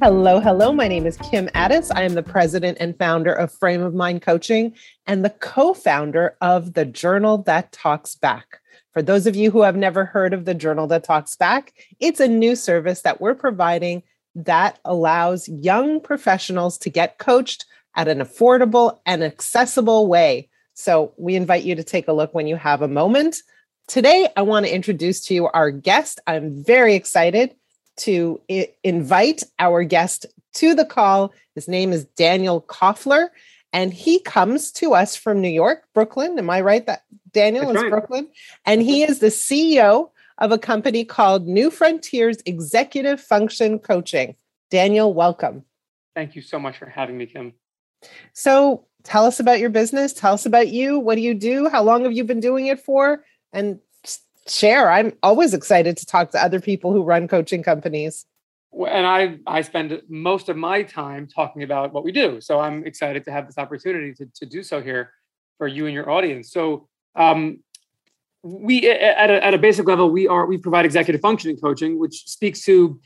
Hello, hello. My name is Kim Ades. I am the president and founder of Frame of Mind Coaching and the co founder of the Journal That Talks Back. For those of you who have never heard of the Journal That Talks Back, it's a new service that we're providing that allows young professionals to get coached at an affordable and accessible way. So we invite you to take a look when you have a moment. Today, I want to introduce to you our guest. I'm very excited to invite our guest to the call. His name is Daniel Koffler, and he comes to us from New York, Brooklyn. Am I right? That Daniel That's is right. Brooklyn, and he is the CEO of a company called New Frontiers Executive Function Coaching. Daniel, welcome. Thank you so much for having me, Kim. So, tell us about your business. Tell us about you. What do you do? How long have you been doing it for? And share. I'm always excited to talk to other people who run coaching companies. And I, I spend most of my time talking about what we do. So I'm excited to have this opportunity to, to do so here for you and your audience. So um, we, at a, at a basic level, we are we provide executive functioning coaching, which speaks to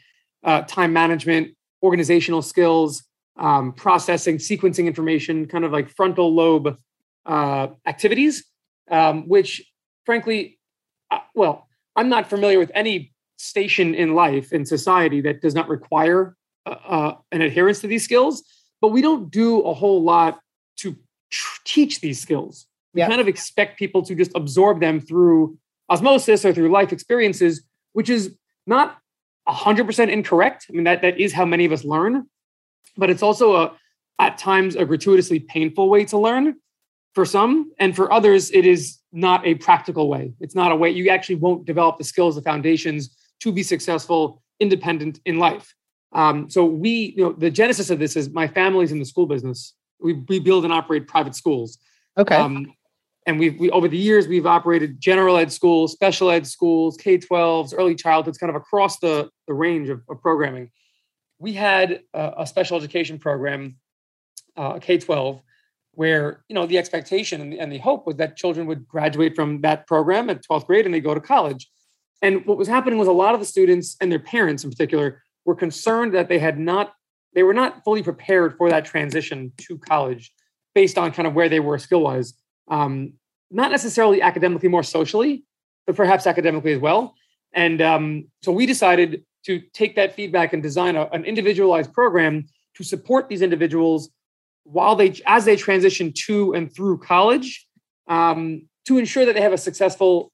uh, time management, organizational skills, um, processing, sequencing information, kind of like frontal lobe uh, activities, um, which frankly, uh, well, I'm not familiar with any station in life in society that does not require uh, uh, an adherence to these skills, but we don't do a whole lot to tr- teach these skills. We kind of expect people to just absorb them through osmosis or through life experiences, which is not 100% incorrect. I mean, that, that is how many of us learn, but it's also a, at times a gratuitously painful way to learn for some. And for others, it is not a practical way. It's not a way you actually won't develop the skills, the foundations to be successful, independent in life. Um, so we, you know, the genesis of this is my family's in the school business. We, we build and operate private schools. Okay. Um, and we've we, over the years we've operated general ed schools, special ed schools, K 12s, early childhoods, kind of across the, the range of, of programming. We had a, a special education program, uh, K 12, where you know the expectation and the, and the hope was that children would graduate from that program at 12th grade and they go to college. And what was happening was a lot of the students and their parents in particular were concerned that they had not they were not fully prepared for that transition to college based on kind of where they were skill wise um, not necessarily academically, more socially, but perhaps academically as well. And um, so we decided to take that feedback and design a, an individualized program to support these individuals while they, as they transition to and through college, um, to ensure that they have a successful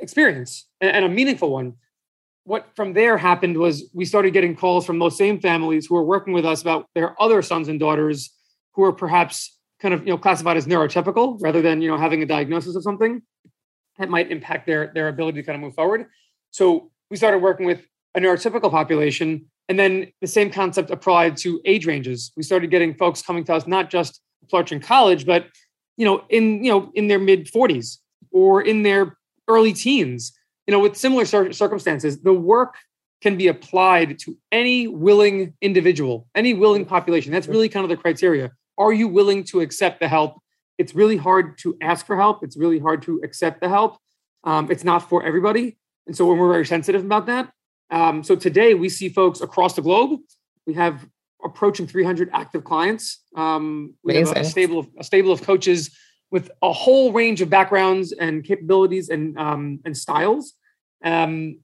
experience and, and a meaningful one. What from there happened was we started getting calls from those same families who were working with us about their other sons and daughters who are perhaps kind of you know classified as neurotypical rather than you know having a diagnosis of something that might impact their their ability to kind of move forward. So we started working with a neurotypical population, and then the same concept applied to age ranges. We started getting folks coming to us not just approaching college, but you know in you know in their mid 40s or in their early teens. You know, with similar cir- circumstances, the work can be applied to any willing individual, any willing population. That's really kind of the criteria. Are you willing to accept the help? It's really hard to ask for help. It's really hard to accept the help. Um, it's not for everybody. And so we're very sensitive about that. Um, so today we see folks across the globe. We have approaching 300 active clients. Um, we have a, a stable of a stable of coaches with a whole range of backgrounds and capabilities and um, and styles. Um,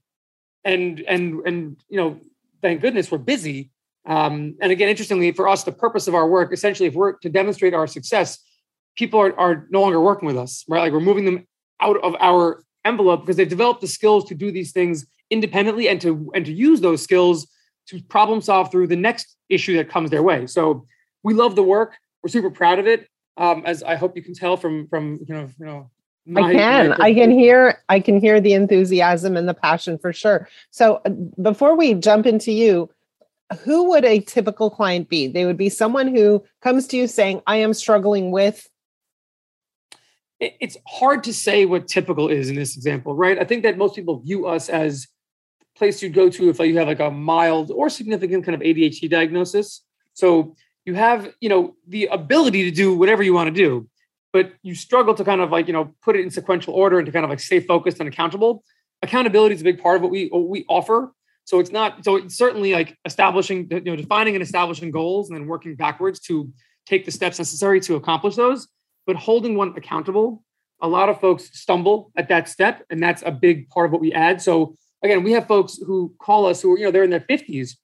and and and you know, thank goodness we're busy. Um, and again, interestingly, for us, the purpose of our work, essentially, if we're to demonstrate our success, people are, are no longer working with us, right? Like we're moving them out of our envelope because they've developed the skills to do these things independently and to and to use those skills to problem solve through the next issue that comes their way. So we love the work. We're super proud of it. Um, as I hope you can tell from from you know you know. I can. my- I can hear. I can hear the enthusiasm and the passion for sure. So, uh, before we jump into you, who would a typical client be? They would be someone who comes to you saying, "I am struggling with." it's hard to say what typical is in this example, right? I think that most people view us as place you'd go to if you have like a mild or significant kind of ADHD diagnosis. So you have, you know, the ability to do whatever you want to do, but you struggle to kind of like, you know, put it in sequential order and to kind of like stay focused and accountable. Accountability is a big part of what we what we offer. So it's not so it's certainly like establishing, you know, defining and establishing goals and then working backwards to take the steps necessary to accomplish those, but holding one accountable. A lot of folks stumble at that step, and that's a big part of what we add. So again, we have folks who call us who are, you know, they're in their 50s,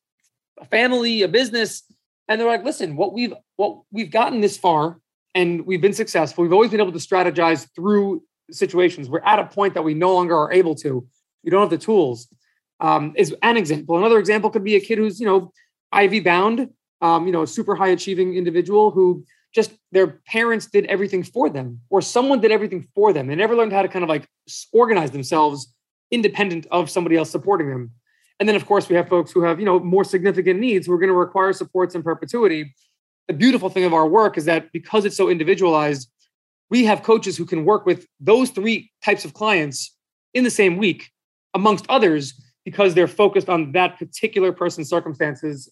a family, a business, and they're like, listen, what we've what we've gotten this far and we've been successful. We've always been able to strategize through situations. We're at a point that we no longer are able to. You don't have the tools. Um, is an example. Another example could be a kid who's you know Ivy bound, um, you know, a super high achieving individual who just their parents did everything for them, or someone did everything for them. They never learned how to kind of like organize themselves independent of somebody else supporting them. And then, of course, we have folks who have you know more significant needs who are going to require supports in perpetuity. The beautiful thing of our work is that because it's so individualized, we have coaches who can work with those three types of clients in the same week, amongst others, because they're focused on that particular person's circumstances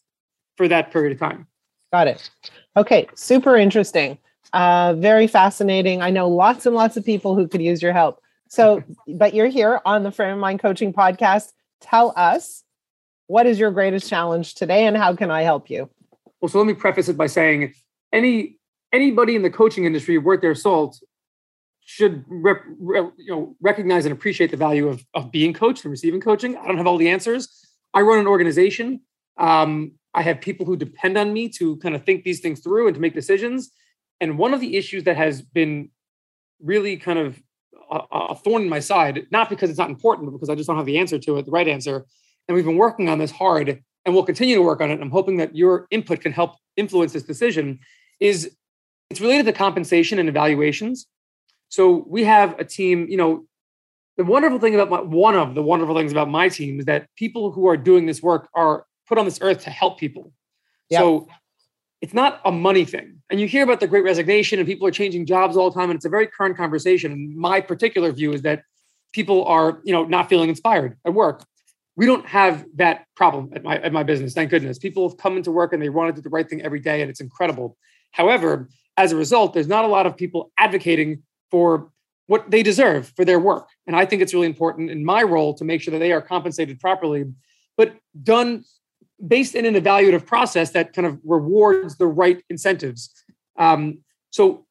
for that period of time. Got it. Okay, super interesting. Uh, very fascinating. I know lots and lots of people who could use your help. So, but you're here on the Frame of Mind Coaching Podcast. Tell us what is your greatest challenge today and how can I help you? Well, so let me preface it by saying any anybody in the coaching industry worth their salt should rep, you know recognize and appreciate the value of, of being coached and receiving coaching. I don't have all the answers. I run an organization. Um, I have people who depend on me to kind of think these things through and to make decisions. And one of the issues that has been really kind of a, a thorn in my side, not because it's not important, but because I just don't have the answer to it, the right answer. And we've been working on this hard and we'll continue to work on it. I'm hoping that your input can help influence this decision. Is it's related to compensation and evaluations. So we have a team, you know, the wonderful thing about my, one of the wonderful things about my team is that people who are doing this work are put on this earth to help people. Yep. So it's not a money thing. And you hear about the great resignation and people are changing jobs all the time. And it's a very current conversation. My particular view is that people are, you know, not feeling inspired at work. We don't have that problem at my at my business, thank goodness. People have come into work and they want to do the right thing every day, and it's incredible. However, as a result, there's not a lot of people advocating for what they deserve for their work. And I think it's really important in my role to make sure that they are compensated properly, but done based in an evaluative process that kind of rewards the right incentives. Um, so,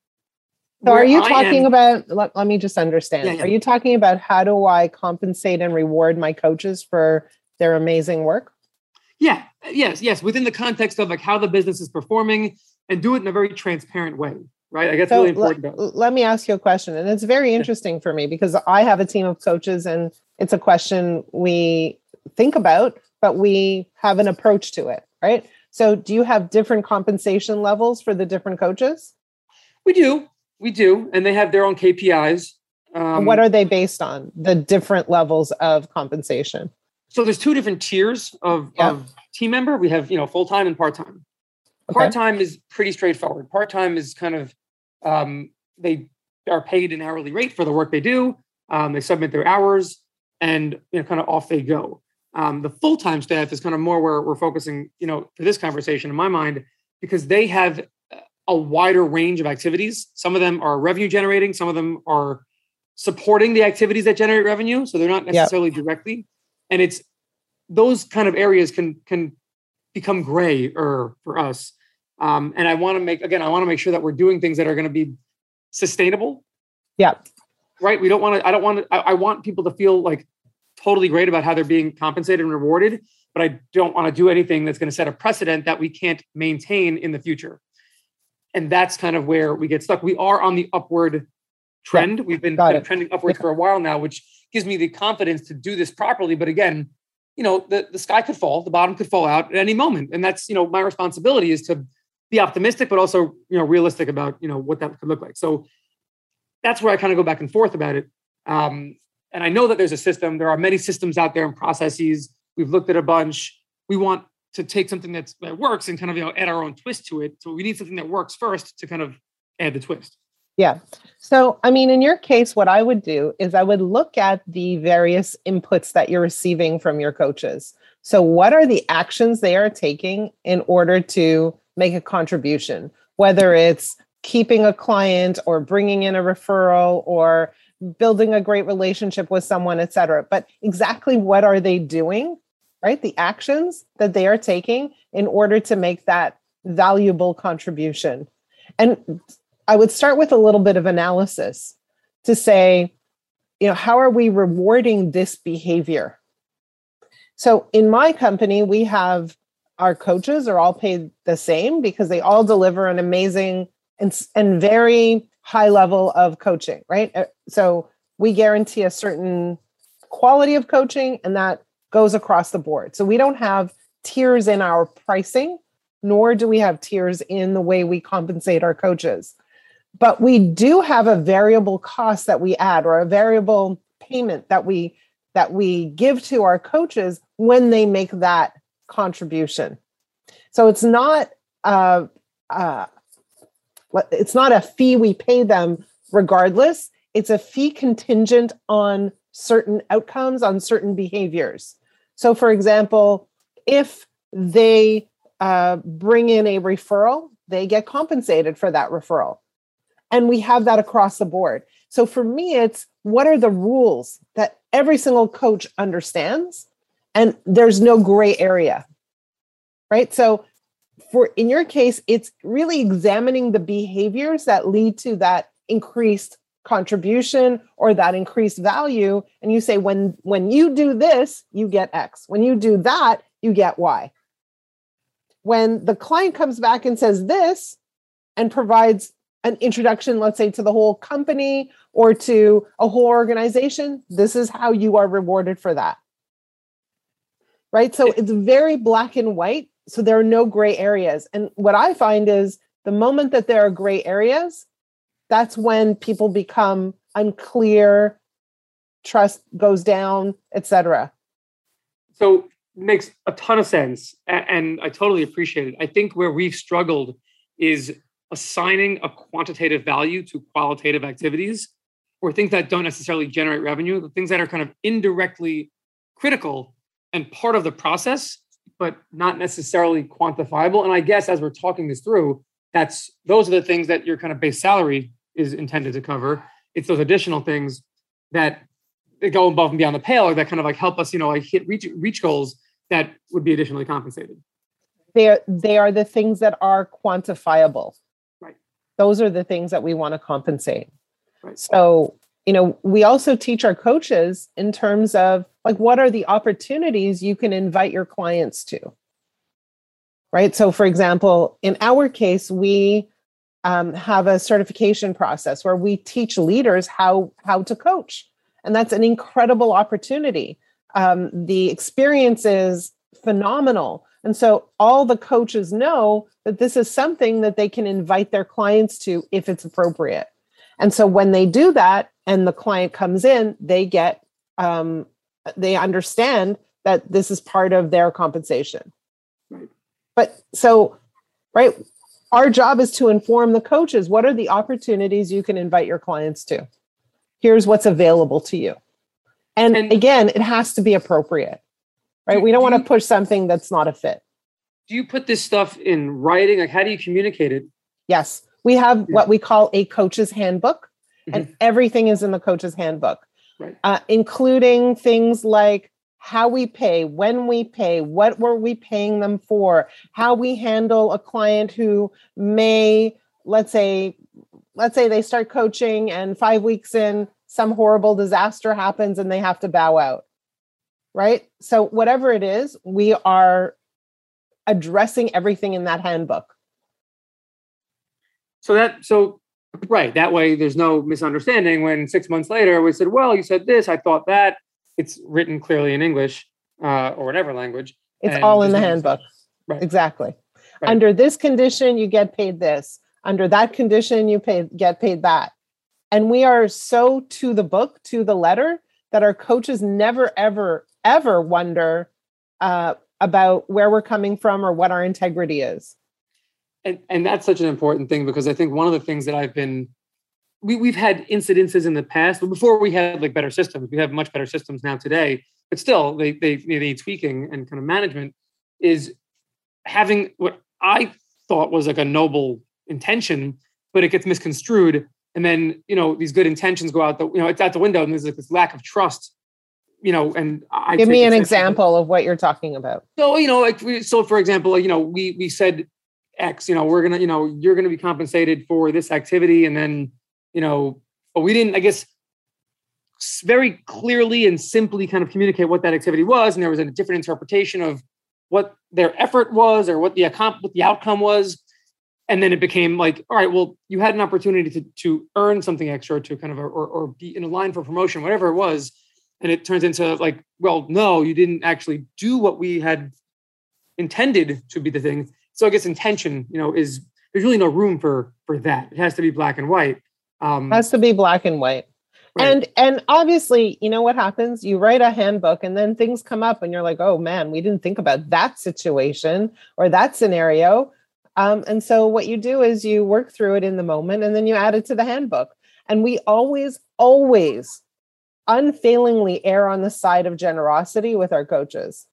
so are you talking am, about, let, let, me just understand. Yeah, yeah. Are you talking about how do I compensate and reward my coaches for their amazing work? Yeah, yes, yes. Within the context of like how the business is performing, and do it in a very transparent way right i guess so really important let, let me ask you a question and it's very interesting for me because i have a team of coaches and it's a question we think about but we have an approach to it right so do you have different compensation levels for the different coaches we do we do and they have their own kpis um, what are they based on the different levels of compensation so there's two different tiers of, yeah. of team member we have you know full-time and part-time Okay. Part time is pretty straightforward. Part time is kind of um, they are paid an hourly rate for the work they do. Um, they submit their hours, and you know, kind of off they go. Um, the full time staff is kind of more where we're focusing, you know, for this conversation in my mind, because they have a wider range of activities. Some of them are revenue generating. Some of them are supporting the activities that generate revenue. So they're not necessarily yep. directly. And it's those kind of areas can can become gray or for us. Um, and I want to make again, I want to make sure that we're doing things that are going to be sustainable. Yeah. Right. We don't want to. I don't want to. I, I want people to feel like totally great about how they're being compensated and rewarded, but I don't want to do anything that's going to set a precedent that we can't maintain in the future. And that's kind of where we get stuck. We are on the upward trend. We've been kind of trending upwards for a while now, which gives me the confidence to do this properly. But again, you know, the, the sky could fall, the bottom could fall out at any moment. And that's, you know, my responsibility is to be optimistic, but also, you know, realistic about, you know, what that could look like. So that's where I kind of go back and forth about it. Um, and I know that there's a system. There are many systems out there and processes. We've looked at a bunch. We want to take something that's, that works and kind of, you know, add our own twist to it. So we need something that works first to kind of add the twist. Yeah. So, I mean, in your case, what I would do is I would look at the various inputs that you're receiving from your coaches. So, what are the actions they are taking in order to make a contribution, whether it's keeping a client or bringing in a referral or building a great relationship with someone, et cetera. But exactly what are they doing right? The actions that they are taking in order to make that valuable contribution. And I would start with a little bit of analysis to say, you know, how are we rewarding this behavior? So in my company, we have our coaches are all paid the same because they all deliver an amazing and, and very high level of coaching, right? Uh, so we guarantee a certain quality of coaching and that goes across the board. So we don't have tiers in our pricing, nor do we have tiers in the way we compensate our coaches. But we do have a variable cost that we add or a variable payment that we that we give to our coaches when they make that contribution. So it's not uh, uh, it's not a fee we pay them regardless. It's a fee contingent on certain outcomes, on certain behaviors. So, for example, if they uh, bring in a referral, they get compensated for that referral. And we have that across the board. So, for me, it's what are the rules that every single coach understands? And there's no gray area, right? So, for in your case, it's really examining the behaviors that lead to that increased contribution or that increased value. And you say when when you do this you get x. When you do that you get y. When the client comes back and says this and provides an introduction let's say to the whole company or to a whole organization this is how you are rewarded for that. Right? So it's very black and white so there are no gray areas. And what i find is the moment that there are gray areas that's when people become unclear trust goes down etc so makes a ton of sense and i totally appreciate it. I think where we've struggled is assigning a quantitative value to qualitative activities or things that don't necessarily generate revenue the things that are kind of indirectly critical and part of the process but not necessarily quantifiable and i guess as we're talking this through that's those are the things that your kind of base salary is intended to cover. It's those additional things that, that go above and beyond the pale or that kind of like help us, you know, like hit reach reach goals that would be additionally compensated. They're they are the things that are quantifiable. Right. Those are the things that we want to compensate. Right. So, you know, we also teach our coaches in terms of like what are the opportunities you can invite your clients to. Right. So, for example, in our case, we um, have a certification process where we teach leaders how how to coach, and that's an incredible opportunity. Um, the experience is phenomenal, and so all the coaches know that this is something that they can invite their clients to if it's appropriate. And so when they do that, and the client comes in, they get um, they understand that this is part of their compensation. Right. But so, right, our job is to inform the coaches what are the opportunities you can invite your clients to? Here's what's available to you. And, and again it has to be appropriate right? Do, we don't do want to push something that's not a fit. Do you put this stuff in writing? Like how do you communicate it? Yes. We have what we call a coach's handbook. And everything is in the coach's handbook right. uh, including things like how we pay, when we pay, what were we paying them for, how we handle a client who may, let's say, let's say they start coaching and five weeks in, some horrible disaster happens and they have to bow out. Right. So, whatever it is, we are addressing everything in that handbook. So, that, so, right. That way there's no misunderstanding when six months later we said, well, you said this, I thought that it's written clearly in English uh, or whatever language. It's all in the handbook. Right. Exactly. Right. Under this condition, you get paid this. Under that condition, you pay get paid that. And we are so to the book, to the letter, that our coaches never, ever, ever wonder uh, about where we're coming from or what our integrity is. And, and that's such an important thing because I think one of the things that I've been we, we've had incidences in the past, but before we had like better systems, we have much better systems now today, but still they, they, they need tweaking and kind of management is having what I thought was like a noble intention, but it gets misconstrued. And then, you know, these good intentions go out the, you know, it's out the window and there's like this lack of trust you know, and I give me an example of what you're talking about. So you know, like we, so for example, you know, we we said X, you know, we're gonna, you know, you're gonna be compensated for this activity, and then you know, but we didn't, I guess, very clearly and simply kind of communicate what that activity was, and there was a different interpretation of what their effort was or what the what the outcome was. And then it became like, all right, well, you had an opportunity to to earn something extra to kind of or, or be in a line for promotion, whatever it was. And it turns into like, well, no, you didn't actually do what we had intended to be the thing. So I guess intention, you know, is there's really no room for for that. It has to be black and white. Um, has to be black and white. right. And and obviously, you know what happens? You write a handbook and then things come up and you're like, "Oh man, we didn't think about that situation or that scenario." Um, and so what you do is you work through it in the moment and then you add it to the handbook. And we always always unfailingly err on the side of generosity with our coaches.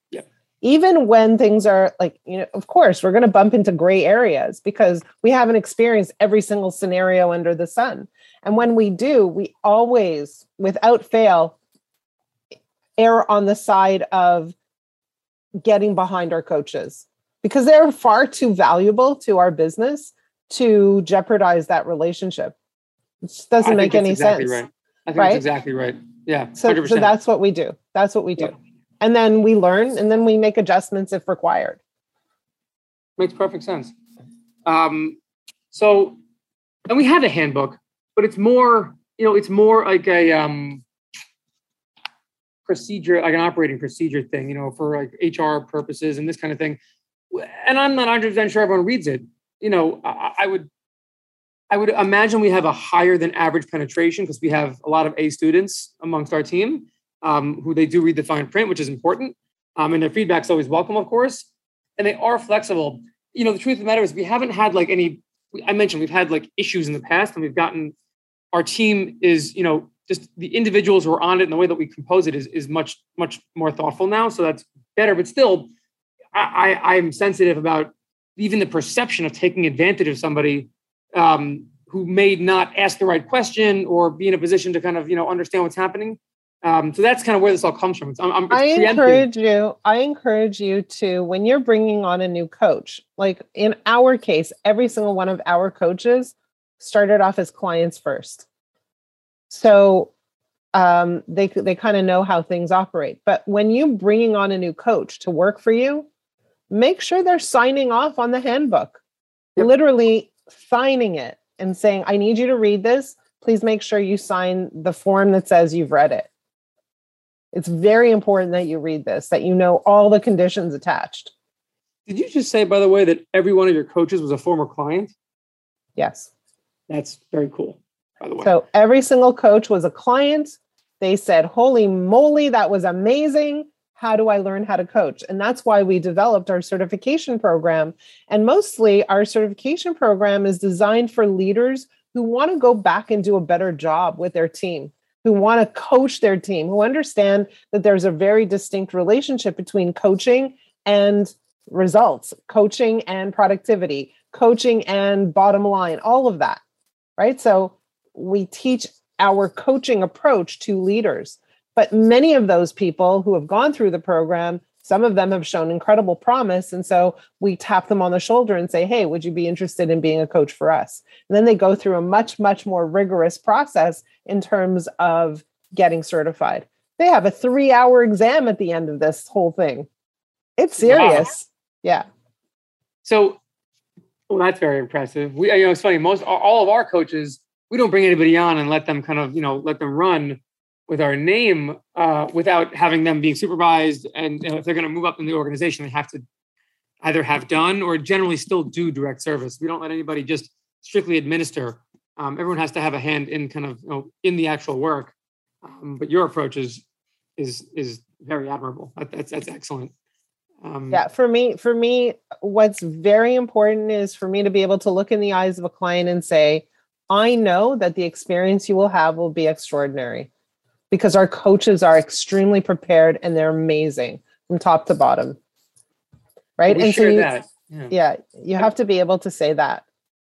Even when things are like, you know, of course, we're going to bump into gray areas because we haven't experienced every single scenario under the sun. And when we do, we always, without fail, err on the side of getting behind our coaches because they're far too valuable to our business to jeopardize that relationship. It just doesn't make any exactly sense. Right. I think right? that's exactly right. Yeah. So, 100%. so that's what we do. That's what we do. Yep. And then we learn and then we make adjustments if required. makes perfect sense. Um, so, and we have a handbook, but it's more, you know, it's more like a um, procedure, like an operating procedure thing, you know, for like HR purposes and this kind of thing. And I'm not 100 percent sure everyone reads it. You know, I, I would, I would imagine we have a higher than average penetration because we have a lot of A students amongst our team um, who they do read the fine print, which is important. Um, and their feedback's always welcome, of course. And they are flexible you know, the truth of the matter is we haven't had like any, I mentioned we've had like issues in the past and we've gotten, our team is, you know, just the individuals who are on it and the way that we compose it is, is much, much more thoughtful now. So that's better, but still I, I I'm sensitive about even the perception of taking advantage of somebody um, who may not ask the right question or be in a position to kind of, you know, understand what's happening. Um, so that's kind of where this all comes from. I'm, I'm I encourage you, I encourage you to, when you're bringing on a new coach, like in our case, every single one of our coaches started off as clients first. So um, they, they kind of know how things operate. But when you're bringing on a new coach to work for you, make sure they're signing off on the handbook, Yep. literally signing it and saying, I need you to read this. Please make sure you sign the form that says you've read it. It's very important that you read this, that you know all the conditions attached. Did you just say, by the way, that every one of your coaches was a former client? Yes. That's very cool, by the way. So every single coach was a client. They said, Holy moly, that was amazing. How do I learn how to coach? And that's why we developed our certification program. And mostly our certification program is designed for leaders who want to go back and do a better job with their team, who want to coach their team, who understand that there's a very distinct relationship between coaching and results, coaching and productivity, coaching and bottom line, all of that. Right. So we teach our coaching approach to leaders. But many of those people who have gone through the program, some of them have shown incredible promise. And so we tap them on the shoulder and say, Hey, would you be interested in being a coach for us? And then they go through a much, much more rigorous process in terms of getting certified. They have a three hour exam at the end of this whole thing. It's serious. Yeah. So, well, that's very impressive. We, you know, it's funny. Most all of our coaches, we don't bring anybody on and let them kind of, you know, let them run with our name uh, without having them being supervised. And if they're going to move up in the organization, they have to either have done or generally still do direct service. We don't let anybody just strictly administer. Um, everyone has to have a hand in kind of, you know, in the actual work. Um, but your approach is is is very admirable. That, that's that's excellent. Um, Yeah, for me, for me, what's very important is for me to be able to look in the eyes of a client and say, I know that the experience you will have will be extraordinary because our coaches are extremely prepared and they're amazing from top to bottom. Right. We and so you, that. Yeah. yeah, you have to be able to say that.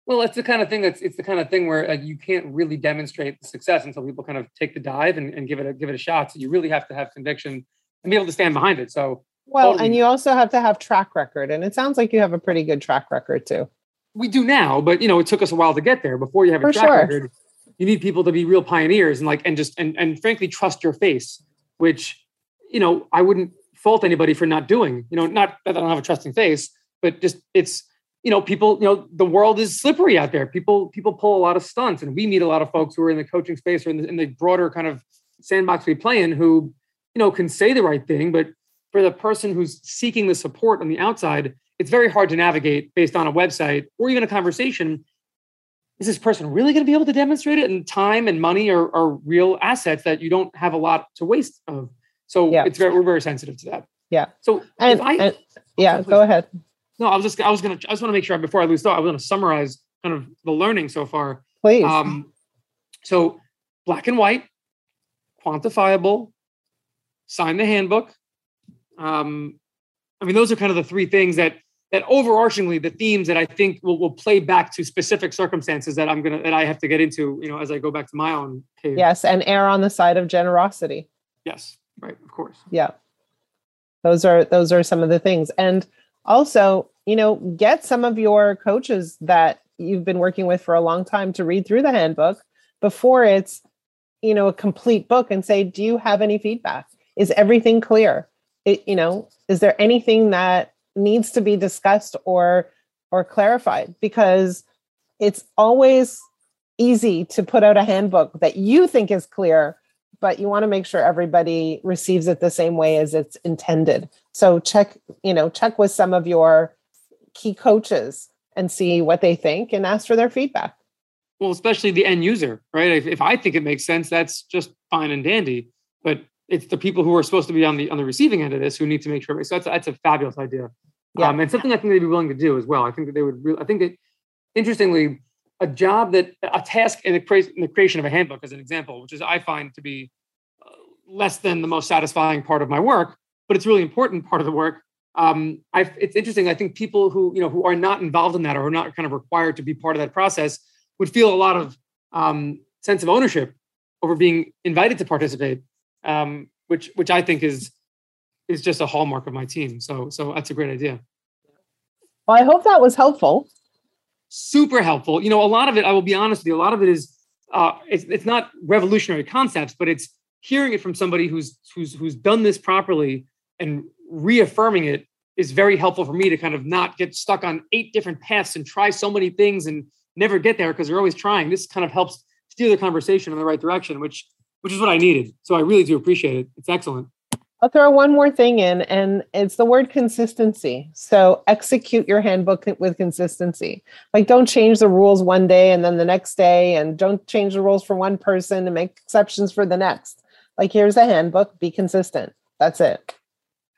Well, it's the kind of thing that's it's the kind of thing where like, you can't really demonstrate the success until people kind of take the dive and, and give it a give it a shot. So you really have to have conviction and be able to stand behind it. So well, totally. and you also have to have track record, and it sounds like you have a pretty good track record too. We do now, but you know, it took us a while to get there. Before you have a For track sure. record, you need people to be real pioneers and like and just and and frankly trust your face, which you know I wouldn't fault anybody for not doing. You know, not that I don't have a trusting face, but just it's you know, people, you know, the world is slippery out there. People, people pull a lot of stunts, and we meet a lot of folks who are in the coaching space or in the, in the broader kind of sandbox we play in, who, you know, can say the right thing, but for the person who's seeking the support on the outside, it's very hard to navigate based on a website or even a conversation. Is this person really going to be able to demonstrate it? And time and money are, are real assets that you don't have a lot to waste of. So yeah. it's very, we're very sensitive to that. Yeah. So and, I, and yeah, go ahead. No, I was just I was gonna I just want to make sure before I lose thought, I was gonna summarize kind of the learning so far. Please. Um, so black and white, quantifiable, sign the handbook. Um, I mean, those are kind of the three things that that overarchingly the themes that I think will, will play back to specific circumstances that I'm gonna that I have to get into, you know, as I go back to my own cave. Yes, and err on the side of generosity. Yes, right, of course. Yeah. Those are those are some of the things. And also, you know, get some of your coaches that you've been working with for a long time to read through the handbook before it's, you know, a complete book and say, do you have any feedback? Is everything clear? It, you know, is there anything that needs to be discussed or or clarified? Because it's always easy to put out a handbook that you think is clear but you want to make sure everybody receives it the same way as it's intended. So check, you know, check with some of your key coaches and see what they think and ask for their feedback. Well, especially the end user, right? If, if I think it makes sense, that's just fine and dandy. But it's the people who are supposed to be on the on the receiving end of this who need to make sure. So that's that's a fabulous idea, yeah. um, and something I think they'd be willing to do as well. I think that they would. Really, I think that interestingly, a job that a task in the, cre- in the creation of a handbook as an example which is i find to be uh, less than the most satisfying part of my work but it's really important part of the work um, it's interesting i think people who you know who are not involved in that or are not kind of required to be part of that process would feel a lot of um, sense of ownership over being invited to participate um, which which i think is is just a hallmark of my team so so that's a great idea well i hope that was helpful super helpful. You know, a lot of it, I will be honest with you, a lot of it is uh, it's, it's not revolutionary concepts, but it's hearing it from somebody who's who's who's done this properly and reaffirming it is very helpful for me to kind of not get stuck on eight different paths and try so many things and never get there because they're always trying. This kind of helps steer the conversation in the right direction, which which is what I needed. So I really do appreciate it. It's excellent. I'll throw one more thing in, and it's the word consistency. So execute your handbook with consistency. Like, don't change the rules one day and then the next day, and don't change the rules for one person and make exceptions for the next. Like, here's a handbook, be consistent. That's it.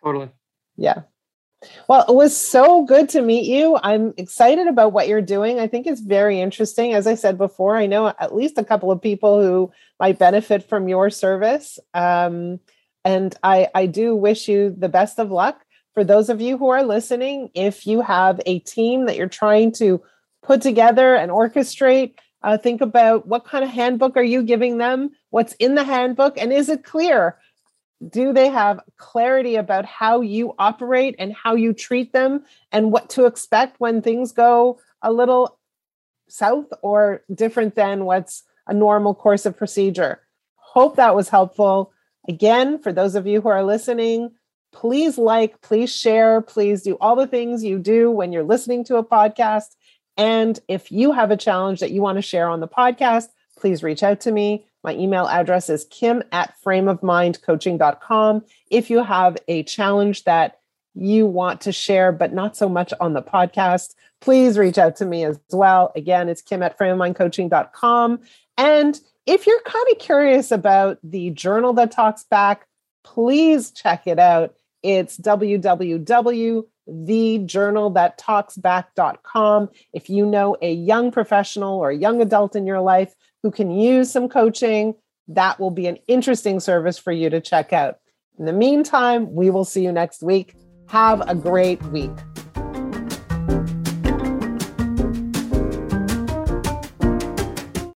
Totally. Yeah. Well, it was so good to meet you. I'm excited about what you're doing. I think it's very interesting. As I said before, I know at least a couple of people who might benefit from your service. Um, and I, I do wish you the best of luck. For those of you who are listening, if you have a team that you're trying to put together and orchestrate, uh, think about what kind of handbook are you giving them? What's in the handbook? And is it clear? Do they have clarity about how you operate and how you treat them and what to expect when things go a little south or different than what's a normal course of procedure? Hope that was helpful. Again, for those of you who are listening, please like, please share, please do all the things you do when you're listening to a podcast. And if you have a challenge that you want to share on the podcast, please reach out to me. My email address is kim at frameofmindcoaching.com. If you have a challenge that you want to share, but not so much on the podcast, please reach out to me as well. Again, it's kim at frameofmindcoaching.com. And if you're kind of curious about the journal that talks back, please check it out. It's www.thejournalthattalksback.com. If you know a young professional or a young adult in your life who can use some coaching, that will be an interesting service for you to check out. In the meantime, we will see you next week. Have a great week.